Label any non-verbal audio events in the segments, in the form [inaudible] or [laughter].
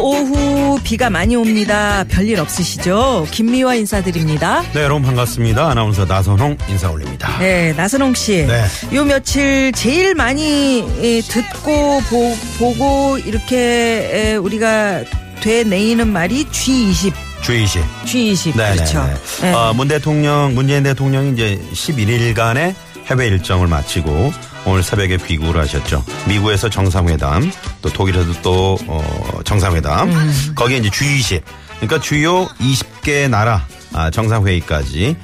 오후 비가 많이 옵니다. 별일 없으시죠? 김미화 인사드립니다. 네 여러분 반갑습니다 아나운서 나선홍 인사 올립니다 네, 나선홍 씨. 네. 요 며칠 제일 많이 예, 듣고 보, 고 이렇게 에, 우리가 되뇌이는 말이 G20. 주의식 G20. 네, 그렇죠. 네, 네. 네. 어, 문 대통령 문재인 대통령이 이제 11일간의 해외 일정을 마치고 오늘 새벽에 귀국을 하셨죠 미국에서 정상회담 또 독일에서 또 어, 정상회담 음. 거기에 이제 G20 그러니까 주요 20개 나라 아, 정상회의까지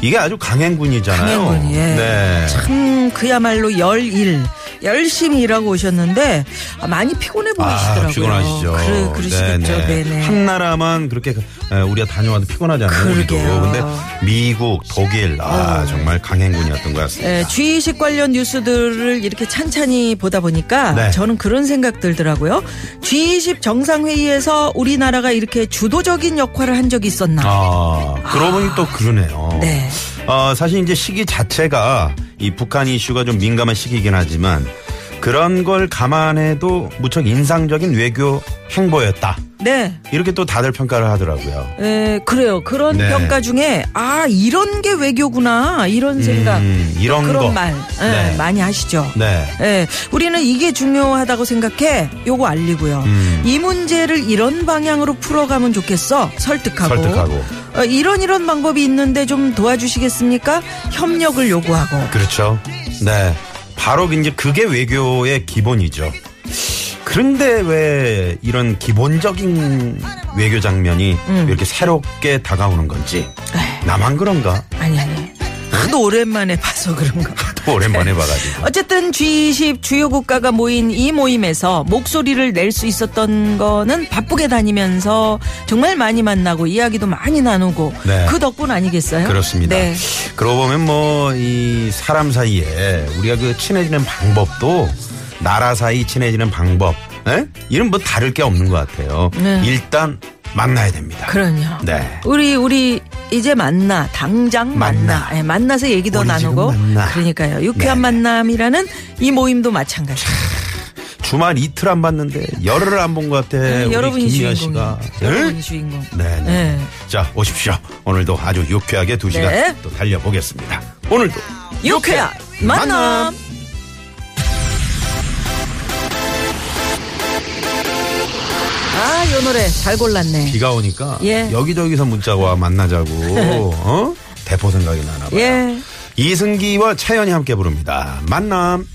이게 아주 강행군이잖아요 강행군, 예. 네. 참 그야말로 열일 열심히 일하고 오셨는데 아, 많이 피곤해 보이시더라고요. 아, 피곤하시죠. 그러, 그러시겠죠. 네네. 한 나라만 그렇게 에, 우리가 다녀와도 피곤하잖아요. 우리도. 그러게요. 근데 미국, 독일, 아 정말 강행군이었던 것 같습니다. 예, G20 관련 뉴스들을 이렇게 찬찬히 보다 보니까 네. 저는 그런 생각 들더라고요. G20 정상회의에서 우리나라가 이렇게 주도적인 역할을 한 적이 있었나. 아, 그러고 보니 또 그러네요. 네. 어, 사실 이제 시기 자체가 이 북한 이슈가 좀 민감한 시기이긴 하지만 그런 걸 감안해도 무척 인상적인 외교 행보였다. 네. 이렇게 또 다들 평가를 하더라고요. 에, 그래요. 그런 네. 평가 중에 아 이런 게 외교구나 이런 생각 음, 이런 그런 거. 말 예, 네. 많이 하시죠. 네. 예, 우리는 이게 중요하다고 생각해. 요거 알리고요. 음. 이 문제를 이런 방향으로 풀어가면 좋겠어. 설득하고. 설득하고. 어, 이런 이런 방법이 있는데 좀 도와주시겠습니까? 협력을 요구하고. 그렇죠. 네. 바로 이제 그게 외교의 기본이죠. 그런데 왜 이런 기본적인 외교 장면이 음. 이렇게 새롭게 다가오는 건지 에이, 나만 그런가? 아니 아니. 하도 오랜만에 봐서 그런가. [laughs] 또 오랜만에 봐가지고. 어쨌든 G20 주요 국가가 모인 이 모임에서 목소리를 낼 수 있었던 거는 바쁘게 다니면서 정말 많이 만나고 이야기도 많이 나누고 네. 그 덕분 아니겠어요? 그렇습니다. 네. 그러고 보면 뭐 이 사람 사이에 우리가 그 친해지는 방법도 나라 사이 친해지는 방법, 에? 이런 뭐 다를 게 없는 것 같아요. 네. 일단 만나야 됩니다. 그럼요. 네. 우리 우리 이제 만나 당장 만나, 만나. 예, 만나서 얘기도 나누고 만나. 그러니까요 유쾌한 네. 만남이라는 이 모임도 마찬가지. 주말 이틀 안 봤는데 열흘을 안 본 것 같아. 네, 여러분이. 씨가. 여러분이 네? 주인공. 네, 네. 네. 자, 오십시오. 오늘도 아주 유쾌하게 두 시간 네. 또 달려보겠습니다. 오늘도 유쾌한 만남. 아, 요 노래 잘 골랐네. 비가 오니까 예. 여기저기서 문자가 와 만나자고 [laughs] 어? 대포 생각이 나나 봐요. 예. 이승기와 차연이 함께 부릅니다. 만남.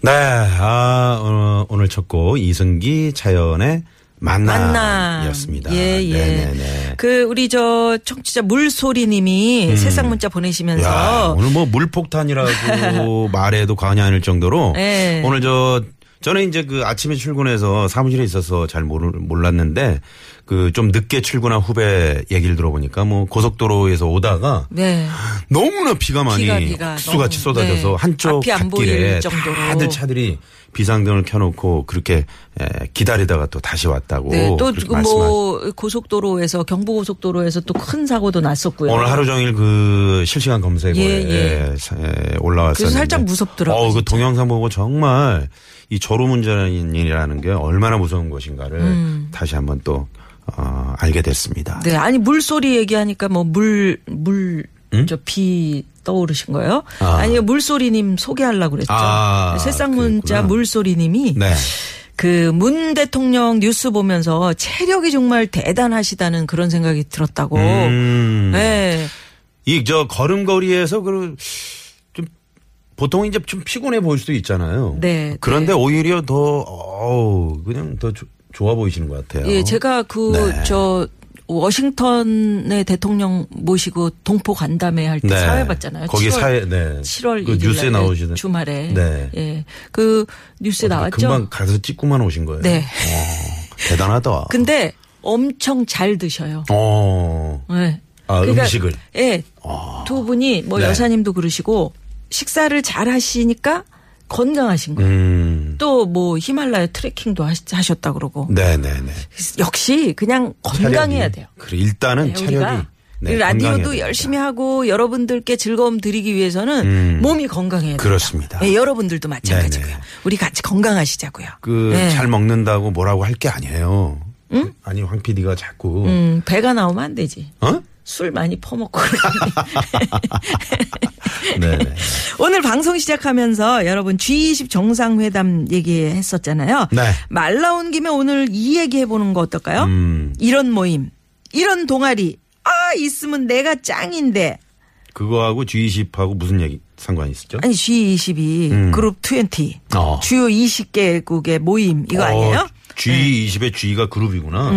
네, 아, 어, 오늘 첫 곡 이승기 차연의 만남이었습니다. 예, 예. 네네네. 그 우리 저 청취자 물소리님이 새싹 문자 보내시면서 음. 야, 오늘 뭐 물폭탄이라고 [laughs] 말해도 과언이 아닐 정도로 네. 오늘 저 저는 이제 그 아침에 출근해서 사무실에 있어서 잘 모르, 몰랐는데 그 좀 늦게 출근한 후배 얘기를 들어보니까 뭐 고속도로에서 오다가 네. 너무나 비가 많이 비가, 비가 흙수같이 너무, 쏟아져서 네. 한쪽 갓길에. 다들 차들이 비상등을 켜놓고 그렇게 에, 기다리다가 또 다시 왔다고 네, 또 그렇게 지금 말씀하- 뭐 고속도로에서 경부고속도로에서 또 큰 사고도 났었고요. 오늘 하루 종일 그 실시간 검색어에 예, 예. 올라왔었는데 그래서 살짝 무섭더라고요, 어, 그. 동영상 보고 정말 이 졸음운전이라는 게 얼마나 무서운 것인가를 다시 한번 또 어, 알게 됐습니다. 음. 네, 아니 물소리 얘기하니까 뭐 물 물 저비 떠오르신 거예요? 음? 아. 아. 니 물소리님 소개하려고 그랬죠. 아, 새싹 문자. 물소리님이 네. 그문 대통령 뉴스 보면서 체력이 정말 대단하시다는 그런 생각이 들었다고. 음. 네. 이 저 걸음걸이에서 그좀 보통 이제 좀 피곤해 보일 수도 있잖아요. 네, 그런데 오히려 더, 어우, 그냥 더 조- 좋아 보이시는 것 같아요. 예, 제가 그 네. 저 워싱턴의 대통령 모시고 동포 간담회 할 때 네. 사회 봤잖아요. 거기 7월, 사회, 네. 7월 그 2일 뉴스에 날 나오시던. 주말에 네. 예. 그 뉴스에 나왔죠. 금방 가서 찍고만 오신 거예요. 네. 어, 대단하다. 근데 엄청 잘 드셔요. 어. 네. 아, 음식을? 예. 두 분이 뭐 네. 여사님도 그러시고 식사를 잘 하시니까 건강하신 거예요. 음. 또뭐 히말라야 트레킹도 하셨다 그러고. 네네네. 역시 그냥 건강해야. 돼요. 그래, 일단은 네. 우리가 네, 라디오도. 열심히 하고 여러분들께 즐거움 드리기 위해서는 음. 몸이 건강해야 돼요. 그렇습니다. 네, 여러분들도 마찬가지고요. 네네. 우리 같이 건강하시자고요. 그, 네. 잘 먹는다고 뭐라고 할 게 아니에요. 아니, 황 PD가 자꾸. 음, 배가 나오면 안 되지. 어? 술 많이 퍼먹고. [laughs] 네네. 오늘 방송 시작하면서 여러분 G20 정상회담 얘기했었잖아요. 네. 말 나온 김에 오늘 이 얘기 해보는 거 어떨까요? 음. 이런 모임, 이런 동아리, 아, 있으면 내가 짱인데. 그거하고 G20하고 무슨 얘기 상관이 있었죠? 아니, G20이 음. 그룹 20. 어. 주요 20개국의 모임, 이거 아니에요? 어, G20의 G가 그룹이구나.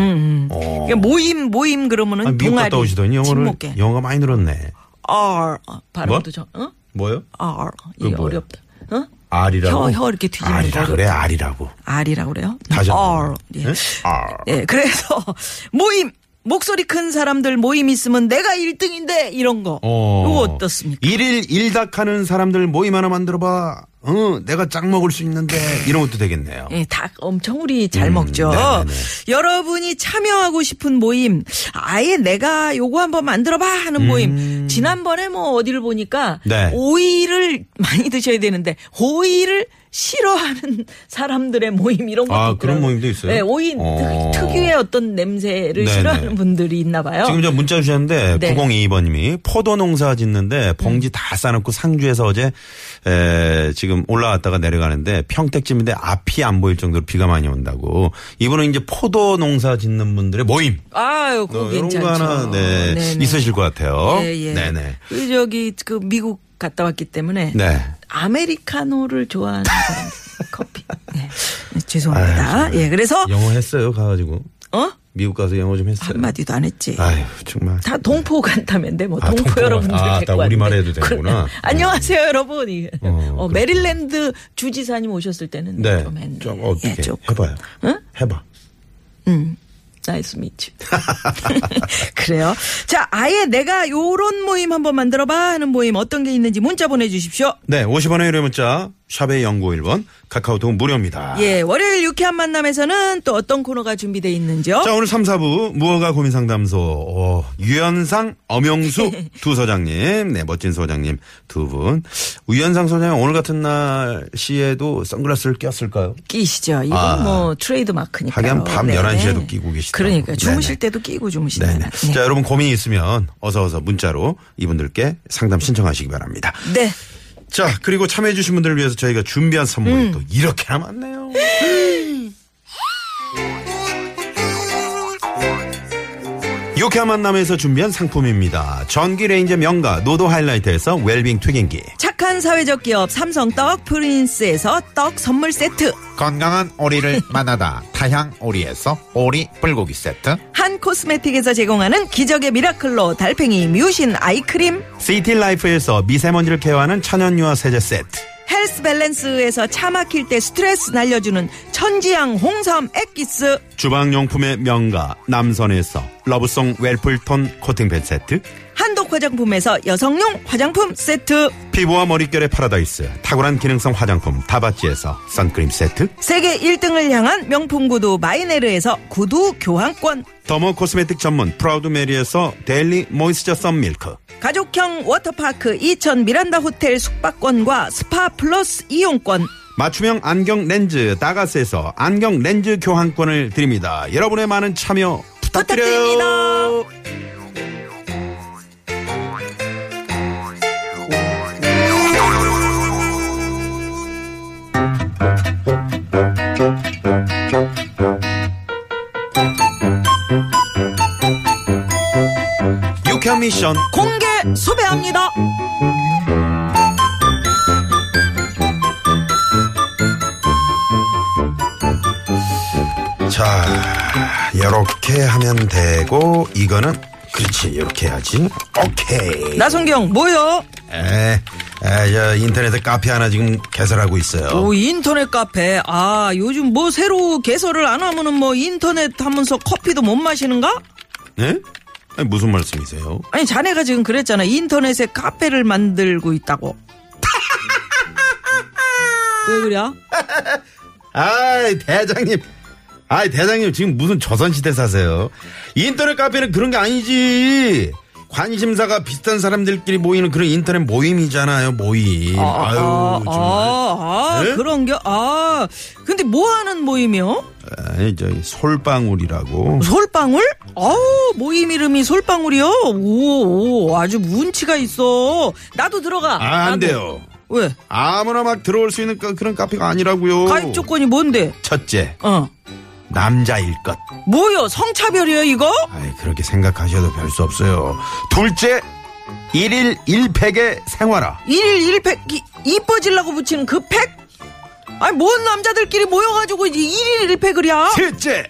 어. 그러니까 모임, 모임 그러면은 아, 미국 동아리. 갔다 오시더니 영어를 친목계. 영어가 많이 늘었네. R. 어, 발음도 뭐? 저, 어? 뭐요? R. 이게 뭐예요? 어렵다. 어? R이라고. 혀, 혀 이렇게 뒤집는 R이라 거 그래 R이라고. R이라고 그래요? 다시 한 R. 번. 예. 네? R. 예, 그래서 [laughs] 모임 목소리 큰 사람들 모임 있으면 내가 1등인데 이런 거. 어. 이거 어떻습니까? 일일 일닭하는 사람들 모임 하나 만들어봐. 어, 내가 짱 먹을 수 있는데 이런 것도 되겠네요. 예, 닭 엄청 우리 잘 음, 먹죠. 네네네. 여러분이 참여하고 싶은 모임, 아예 내가 요거 한번 만들어봐 하는 모임. 지난번에 뭐 어디를 보니까 음. 네. 오이를 [laughs] 많이 드셔야 되는데 오이를 싫어하는 [laughs] 사람들의 모임 이런 것도 아. 그런 모임도 있어요? 네, 오이 어. 특, 특유의 어떤 냄새를 네네. 싫어하는 분들이 있나 봐요. 지금 저 문자 주셨는데 네. 9022번님이 포도 농사 짓는데 봉지 다 싸놓고 상주에서 어제 에, 지금 올라왔다가 내려가는데 평택쯤인데 앞이 안 보일 정도로 비가 많이 온다고 이분은 이제 포도 농사 짓는 분들의 모임 아유, 그거 어, 이런 괜찮죠. 거 하나 네, 네네. 있으실 것 같아요. 예, 예. 네네. 그 저기 그 미국 갔다 왔기 때문에 네. 아메리카노를 좋아하는 사람 [laughs] 커피. 네. 죄송합니다. 예, 그래서 영어 했어요 가가지고 어 미국 가서 영어 좀 했어요. 한마디도 안 했지. 아유 정말. 다 동포 간다면데 뭐 아, 동포 동포. 여러분들 아, 나 우리말. 해도 되는구나. 그래. 안녕하세요 여러분. 이- 어, 어. 메릴랜드 주지사님 오셨을 때는 네. 좀 했는데. 좀 어떻게 예, 좀. 해봐요. 응? 해 봐. 음. Nice meet you. [laughs] 그래요. 자, 아예 내가 요런 모임 한번 만들어봐 하는 모임 어떤 게 있는지 문자 보내주십시오. 네, 50원의 유료 문자 샵의 연구 1번 카카오톡 무료입니다. 예, 월요일 유쾌한 만남에서는 또 어떤 코너가 준비되어 있는지요? 자, 오늘 3, 4부 무허가 고민 상담소 어, 유현상, 엄영수 [laughs] 두 소장님, 네 멋진 소장님 두 분. 유현상 소장님 오늘 같은 날씨에도 선글라스를 꼈을까요? 끼시죠. 이건 아. 뭐 트레이드 마크니까. 하긴 밤 11시에도 끼고 계시더라고요. 그러니까 주무실 네네. 때도 끼고 주무시잖아요. 네네. 네. 자, 여러분 고민이 있으면 어서 어서 문자로 이분들께 상담 신청하시기 바랍니다. 네. 자, 그리고 참여해주신 분들을 위해서 저희가 준비한 선물이 음. 또 이렇게나 많네요. [laughs] 유쾌한 만남에서 준비한 상품입니다. 전기 레인저 명가 노도 하이라이트에서 웰빙 튀김기. 착한 사회적 기업 삼성 떡 프린스에서 떡 선물 세트. 건강한 오리를 [laughs] 만나다 타향 오리에서 오리 불고기 세트 한 코스메틱에서 제공하는 기적의 미라클로 달팽이 뮤신 아이크림. 시티 라이프에서 미세먼지를 care하는 천연 유화 세제 세트. 헬스 밸런스에서 차 막힐 때 스트레스 날려주는 천지향 홍삼 액기스. 주방용품의 명가 남선에서 러브송 웰플톤 코팅팬 세트. 한독 화장품에서 여성용 화장품 세트. 피부와 머릿결의 파라다이스 탁월한 기능성 화장품 다바찌에서 선크림 세트. 세계 1등을 향한 명품 구두 마이네르에서 구두 교환권. Dermo cosmetic 전문 프라우드 메리에서 daily moisture sun milk 가족형 워터파크 이천 미란다 호텔 숙박권과 스파 플러스 이용권. 맞춤형 안경 렌즈 다가스에서 안경 렌즈 교환권을 드립니다. 여러분의 많은 참여 부탁드려요. 부탁드립니다. 미션 공개 수배합니다. 자, 이렇게 하면 되고 이거는 그렇지 이렇게 해야지. 오케이. 나성경 뭐요? 에, 에, 저 인터넷에 카페 하나 지금 개설하고 있어요. 오 인터넷 카페. 아 요즘 뭐 새로 개설을 안 하면은 뭐 인터넷 하면서 커피도 못 마시는가? 네? 아니, 무슨 말씀이세요? 아니 자네가 지금 그랬잖아. 인터넷에 카페를 만들고 있다고. [laughs] 왜 그래? 아이 대장님 아이 대장님 지금 무슨 조선시대 사세요 인터넷 카페는 그런 게 아니지 관심사가 비슷한 사람들끼리 모이는 그런 인터넷 모임이잖아요 모임 아 유 아, 정말 아, 아, 네? 그런 게, 아. 근데 뭐 하는 모임이요? 아니 저기 솔방울이라고 솔방울? 아우, 모임 이름이 솔방울이요? 오, 오, 아주 운치가 있어. 나도 들어가. 아, 안 나도. 돼요 왜? 아무나 막 들어올 수 있는 그- 그런 카페가 아니라고요 가입 조건이 뭔데? 첫째 어. 남자일 것 뭐요? 성차별이에요, 이거? 아이 그렇게 생각하셔도 별 수 없어요 둘째 일일 일팩의 생활화 일일 일팩, 이, 이뻐지려고 붙이는 그 팩? 아니, 뭔 남자들끼리 모여가지고 이제 일일 일팩을이야? 셋째,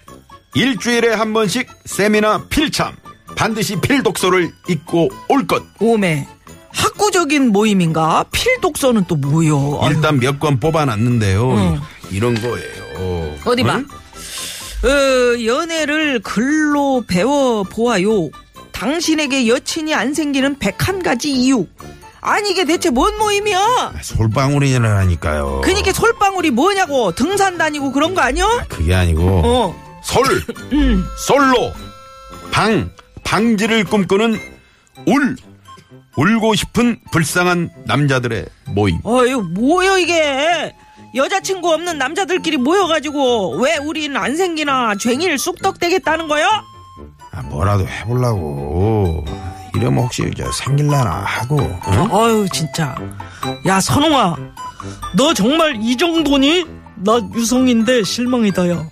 일주일에 한 번씩 세미나 필참. 반드시 필독서를 읽고 올 것. 오메. 학구적인 모임인가? 필독서는 또 뭐요? 일단 몇 권 뽑아놨는데요. 응. 이런 거예요. 어디 봐. 응? 어, 연애를 글로 배워 보아요. 당신에게 여친이 안 생기는 101가지 이유. 아니 이게 대체 뭔 모임이야? 아, 솔방울이라니까요. 그니까 솔방울이 뭐냐고 등산 다니고 그런 거 아니야? 그게 아니고 어. 솔, [laughs] 음. 솔로, 방, 방지를 꿈꾸는 울, 울고 싶은 불쌍한 남자들의 모임. 어유 뭐야 이게? 여자친구 없는 남자들끼리 모여가지고 왜 우린 안 생기나 쟁일 쑥떡대겠다는 거야? 아, 뭐라도 해보려고. 이러면 혹시 저 생길라나 하고. 응? 아유 진짜 야 선홍아 너 정말 이 정도니? 나 유성인데 실망이다 야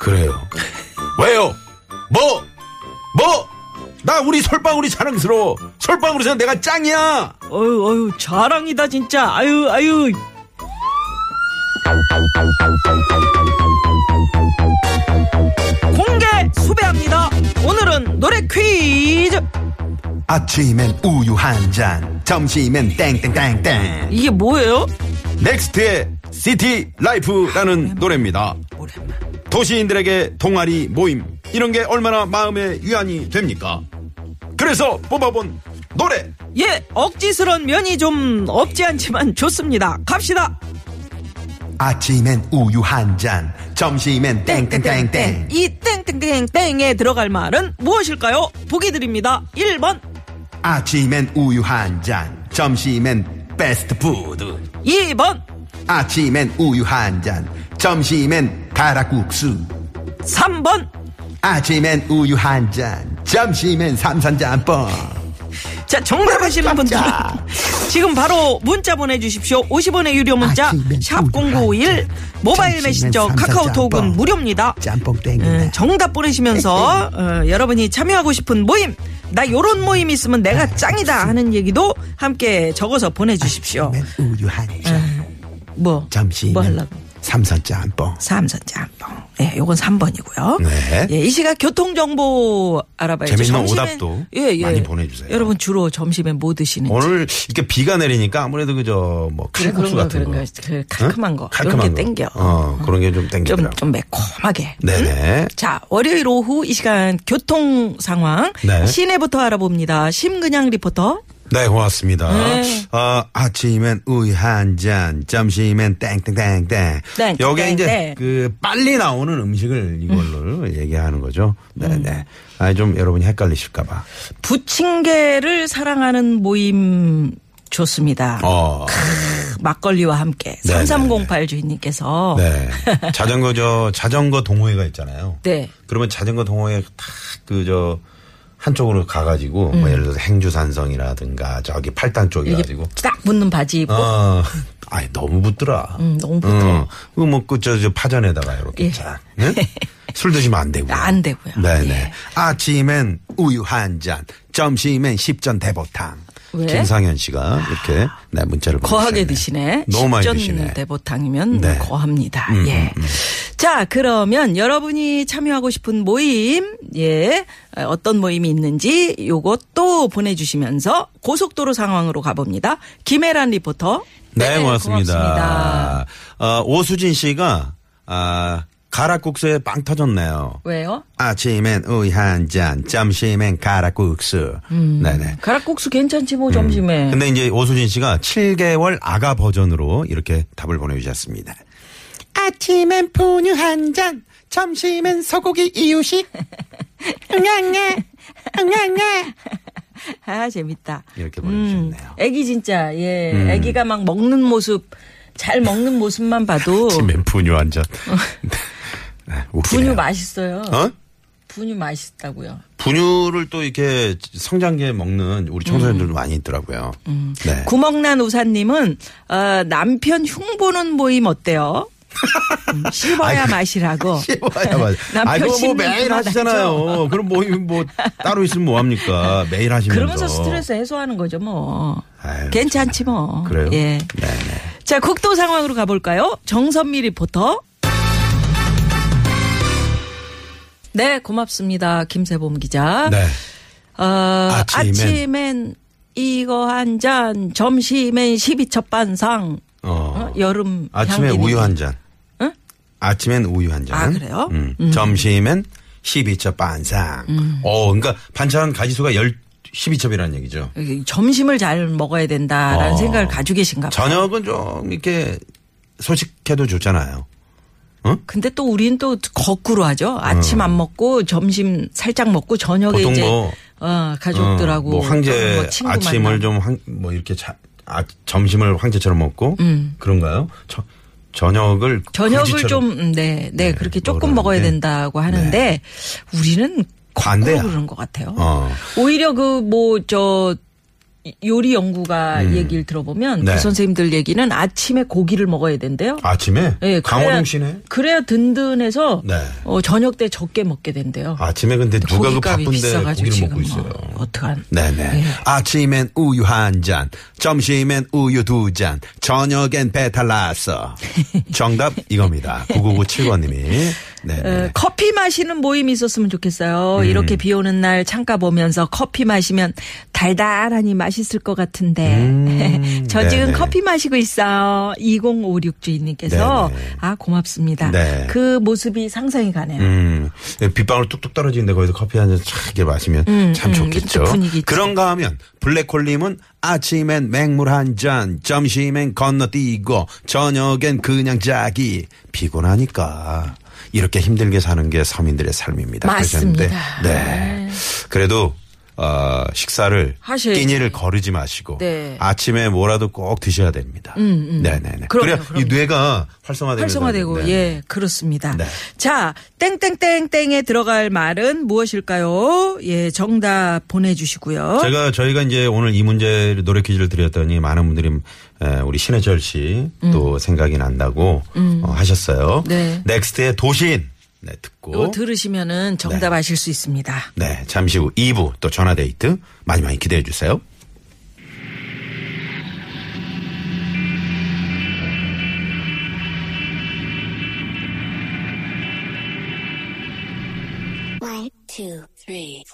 그래요. 왜요? 뭐? 뭐? 나 우리 솔방울이 자랑스러워. 솔방울에서 내가 짱이야. 어유 어유 자랑이다 진짜 아유 아유 공개 수배합니다 오늘은 노래 퀴즈 아침엔 우유 한 잔, 점심엔 땡땡땡땡. 이게 뭐예요? 넥스트의 City Life라는 노래입니다. 도시인들에게 동아리 모임 이런 게 얼마나 마음에 위안이 됩니까? 그래서 뽑아본 노래 예 억지스런 면이 좀 없지 않지만 좋습니다 갑시다 아침엔 우유 한 잔, 점심엔 땡땡땡땡. 이 땡땡땡땡에 들어갈 말은 무엇일까요? 보기 드립니다 1번 아침엔 우유 한 잔, 점심엔 패스트 푸드. 2번 아침엔 우유 한 잔, 점심엔 가락국수. 3번 아침엔 우유 한 잔, 점심엔 삼선짬뽕. 자 정답 하시는 분들은 지금 바로 문자 보내주십시오. 50원의 유료 문자 샵 우유 한0951 잔, 모바일 메신저 삼선 카카오톡은 짬뽕. 무료입니다. 짬뽕. 음, 정답 보내시면서 어, 여러분이 참여하고 싶은 모임 나 요런 모임 있으면 내가 짱이다 하는 얘기도 함께 적어서 보내주십시오. 우유 한 잔, 뭐 점심엔 뭐 하려고? 삼선 짬뽕. 삼선 짬뽕 예, 요건 3번이고요 네. 예, 이 시각 교통 정보 알아봐야죠 재밌는 점심엔- 오답도 예, 예. 많이 보내주세요. 여러분 주로 점심에 뭐 드시는지 오늘 이렇게 비가 내리니까 아무래도 그저 뭐 그래, 칼국수 그런 거, 같은 거, 그런 거, 그 칼칼한 거, 그런 게 거. 땡겨. 어, 그런 게 좀 좀, 땡기더라고. 좀 매콤하게. 네네. 자, 월요일 오후 이 시간 교통 상황. 네. 시내부터 알아봅니다. 심근양 리포터. 네, 고맙습니다. 네. 어, 아침엔 우유 한 잔, 점심엔 땡땡땡땡. 땡, 요게 땡, 이제 땡. 그 빨리 나오는 음식을 이걸로 얘기하는 거죠. 네네. 아, 좀 여러분이 헷갈리실까 봐. 부침개를 사랑하는 모임 좋습니다. 어. 막걸리와 함께. 네, 3308 주인님께서. 네. 자전거 저 자전거 동호회가 있잖아요. 네. 그러면 자전거 동호회 탁그 저 한쪽으로 가가지고 뭐 예를 들어서 행주산성이라든가 저기 팔당 쪽에 이게 가지고 딱 붙는 바지 입고. 어, 아이 너무 붙더라. 음, 너무 붙어. 어, 그거 먹고 저, 저 파전에다가 이렇게 예. 쫙. 네? [laughs] 술 드시면 안 되고요. 안 되고요. 네네. 예. 아침엔 우유 한 잔, 점심엔 십전 대보탕. 왜? 김상현 씨가 이렇게 네, 문자를 거하게 보내주셨네요. 드시네. 너무 많이 드시네. 대보탕이면 네. 거합니다. 음, 예. 음, 음. 자, 그러면 여러분이 참여하고 싶은 모임, 예, 어, 어떤 모임이 있는지 요것도 보내주시면서 고속도로 상황으로 가봅니다. 김혜란 리포터. 네, 고맙습니다. 고맙습니다. 어, 오수진 씨가 아, 가락국수에 빵 터졌네요. 왜요? 아침엔 우유 한 잔, 점심엔 가락국수. 네네. 가락국수 괜찮지 뭐 점심에. 음. 근데 이제 오수진 씨가 7개월 아가 버전으로 이렇게 답을 보내주셨습니다. 아침엔 푸뉴 한 잔, 점심엔 소고기 이유식. [laughs] 응앙아, 응앙아. 아 재밌다. 이렇게 보내주셨네요. 애기 진짜 예, 음. 애기가 막 먹는 모습 잘 먹는 모습만 봐도 [laughs] 아침엔 푸뉴 한 잔. [laughs] 네. 분유 맛있어요. 어? 분유 맛있다고요. 분유를 또 이렇게 성장기에 먹는 우리 청소년들도 많이 있더라고요. 네. 구멍난 우사님은 어, 남편 흉보는 모임 어때요? 음, [laughs] 씹어야 마시라고. [laughs] 씹어야 맞아. [laughs] 남편 아, 이거 뭐 매일 하시잖아요. 그럼 뭐, 뭐, 따로 있으면 뭐합니까? 매일 하시면서. 그러면서 스트레스 해소하는 거죠, 뭐. 아유, 괜찮지 뭐. 그래요? 예. 네네. 자, 국도 상황으로 가볼까요? 정선미 리포터. 네, 고맙습니다. 김세범 기자. 네. 어, 아침엔. 아침엔 이거 한 잔, 점심엔 12첩 반상. 어. 어? 여름 아침에 향기는. 우유 한 잔. 응? 아침엔 우유 한 잔. 아, 그래요? 음. 점심엔 12첩 반상. 어, 그러니까 반찬 가지수가 10, 12첩이라는 얘기죠. 점심을 잘 먹어야 된다라는 어. 생각을 가지고 계신가 봐요. 저녁은 좀 이렇게 소식해도 좋잖아요. 근데 또 우리는 또 거꾸로 하죠. 아침 안 먹고 점심 살짝 먹고 저녁에 이제 뭐, 어, 가족들하고 어, 뭐 황제 뭐 아침을. 좀 뭐 이렇게 자, 아, 점심을 황제처럼 먹고 음. 그런가요? 저, 저녁을 저녁을 금지처럼. 좀, 음, 네, 네, 네, 그렇게 조금 먹으라는데. 먹어야 된다고 하는데 우리는 거꾸로 반대야. 그러는 것 같아요. 어. 오히려 그 뭐 저 요리 연구가 얘기를 들어보면 음. 네. 그 선생님들 얘기는 아침에 고기를 먹어야 된대요. 아침에 예, 강호동 씨네. 그래야 든든해서 네. 어, 저녁 때 적게 먹게 된대요. 아침에 근데 누가 그 바쁜데 비싸가지고 고기를 먹고 있어요. 뭐 어떡한. 네네. 예. 아침엔 우유 한 잔, 점심엔 우유 두 잔, 저녁엔 배탈 났어. [laughs] 정답 이겁니다. 9997번님이. 네네. 어, 커피 마시는 모임이 있었으면 좋겠어요. 이렇게 비 오는 날 창가 보면서 커피 마시면 달달하니 맛있을 것 같은데. 음, [laughs] 저 지금 네네. 커피 마시고 있어요. 2056 주인님께서. 네네. 아, 고맙습니다. 네. 그 모습이 상상이 가네요. 음, 빗방울 뚝뚝 떨어지는데 거기서 커피 한잔촥 이렇게 마시면 참 음, 좋겠죠. 그런가 하면 블랙홀님은 아침엔 맹물 한 잔, 점심엔 건너뛰고, 저녁엔 그냥 자기. 피곤하니까. 이렇게 힘들게 사는 게 서민들의 삶입니다. 맞습니다. 그러셨는데, 네. 그래도 어, 식사를 하셔야지. 끼니를 거르지 마시고 네. 음, 아침에 뭐라도 꼭 드셔야 됩니다. 네네네. 그럼요, 그래야 그럼요. 이 뇌가 활성화되면서 활성화되고 네. 예 그렇습니다. 네. 자 땡땡땡땡에 들어갈 말은 무엇일까요? 예 정답 보내주시고요. 제가 저희가 이제 오늘 이 문제 노래 퀴즈를 드렸더니 많은 분들이 에, 우리 신해철 씨또 생각이 난다고 어, 하셨어요. 음. 네. 넥스트의 도신 네, 듣고 들으시면은 정답 네. 아실 수 있습니다. 네 잠시 후 2부 또 전화 데이트 많이 많이 기대해 주세요. One, two, three.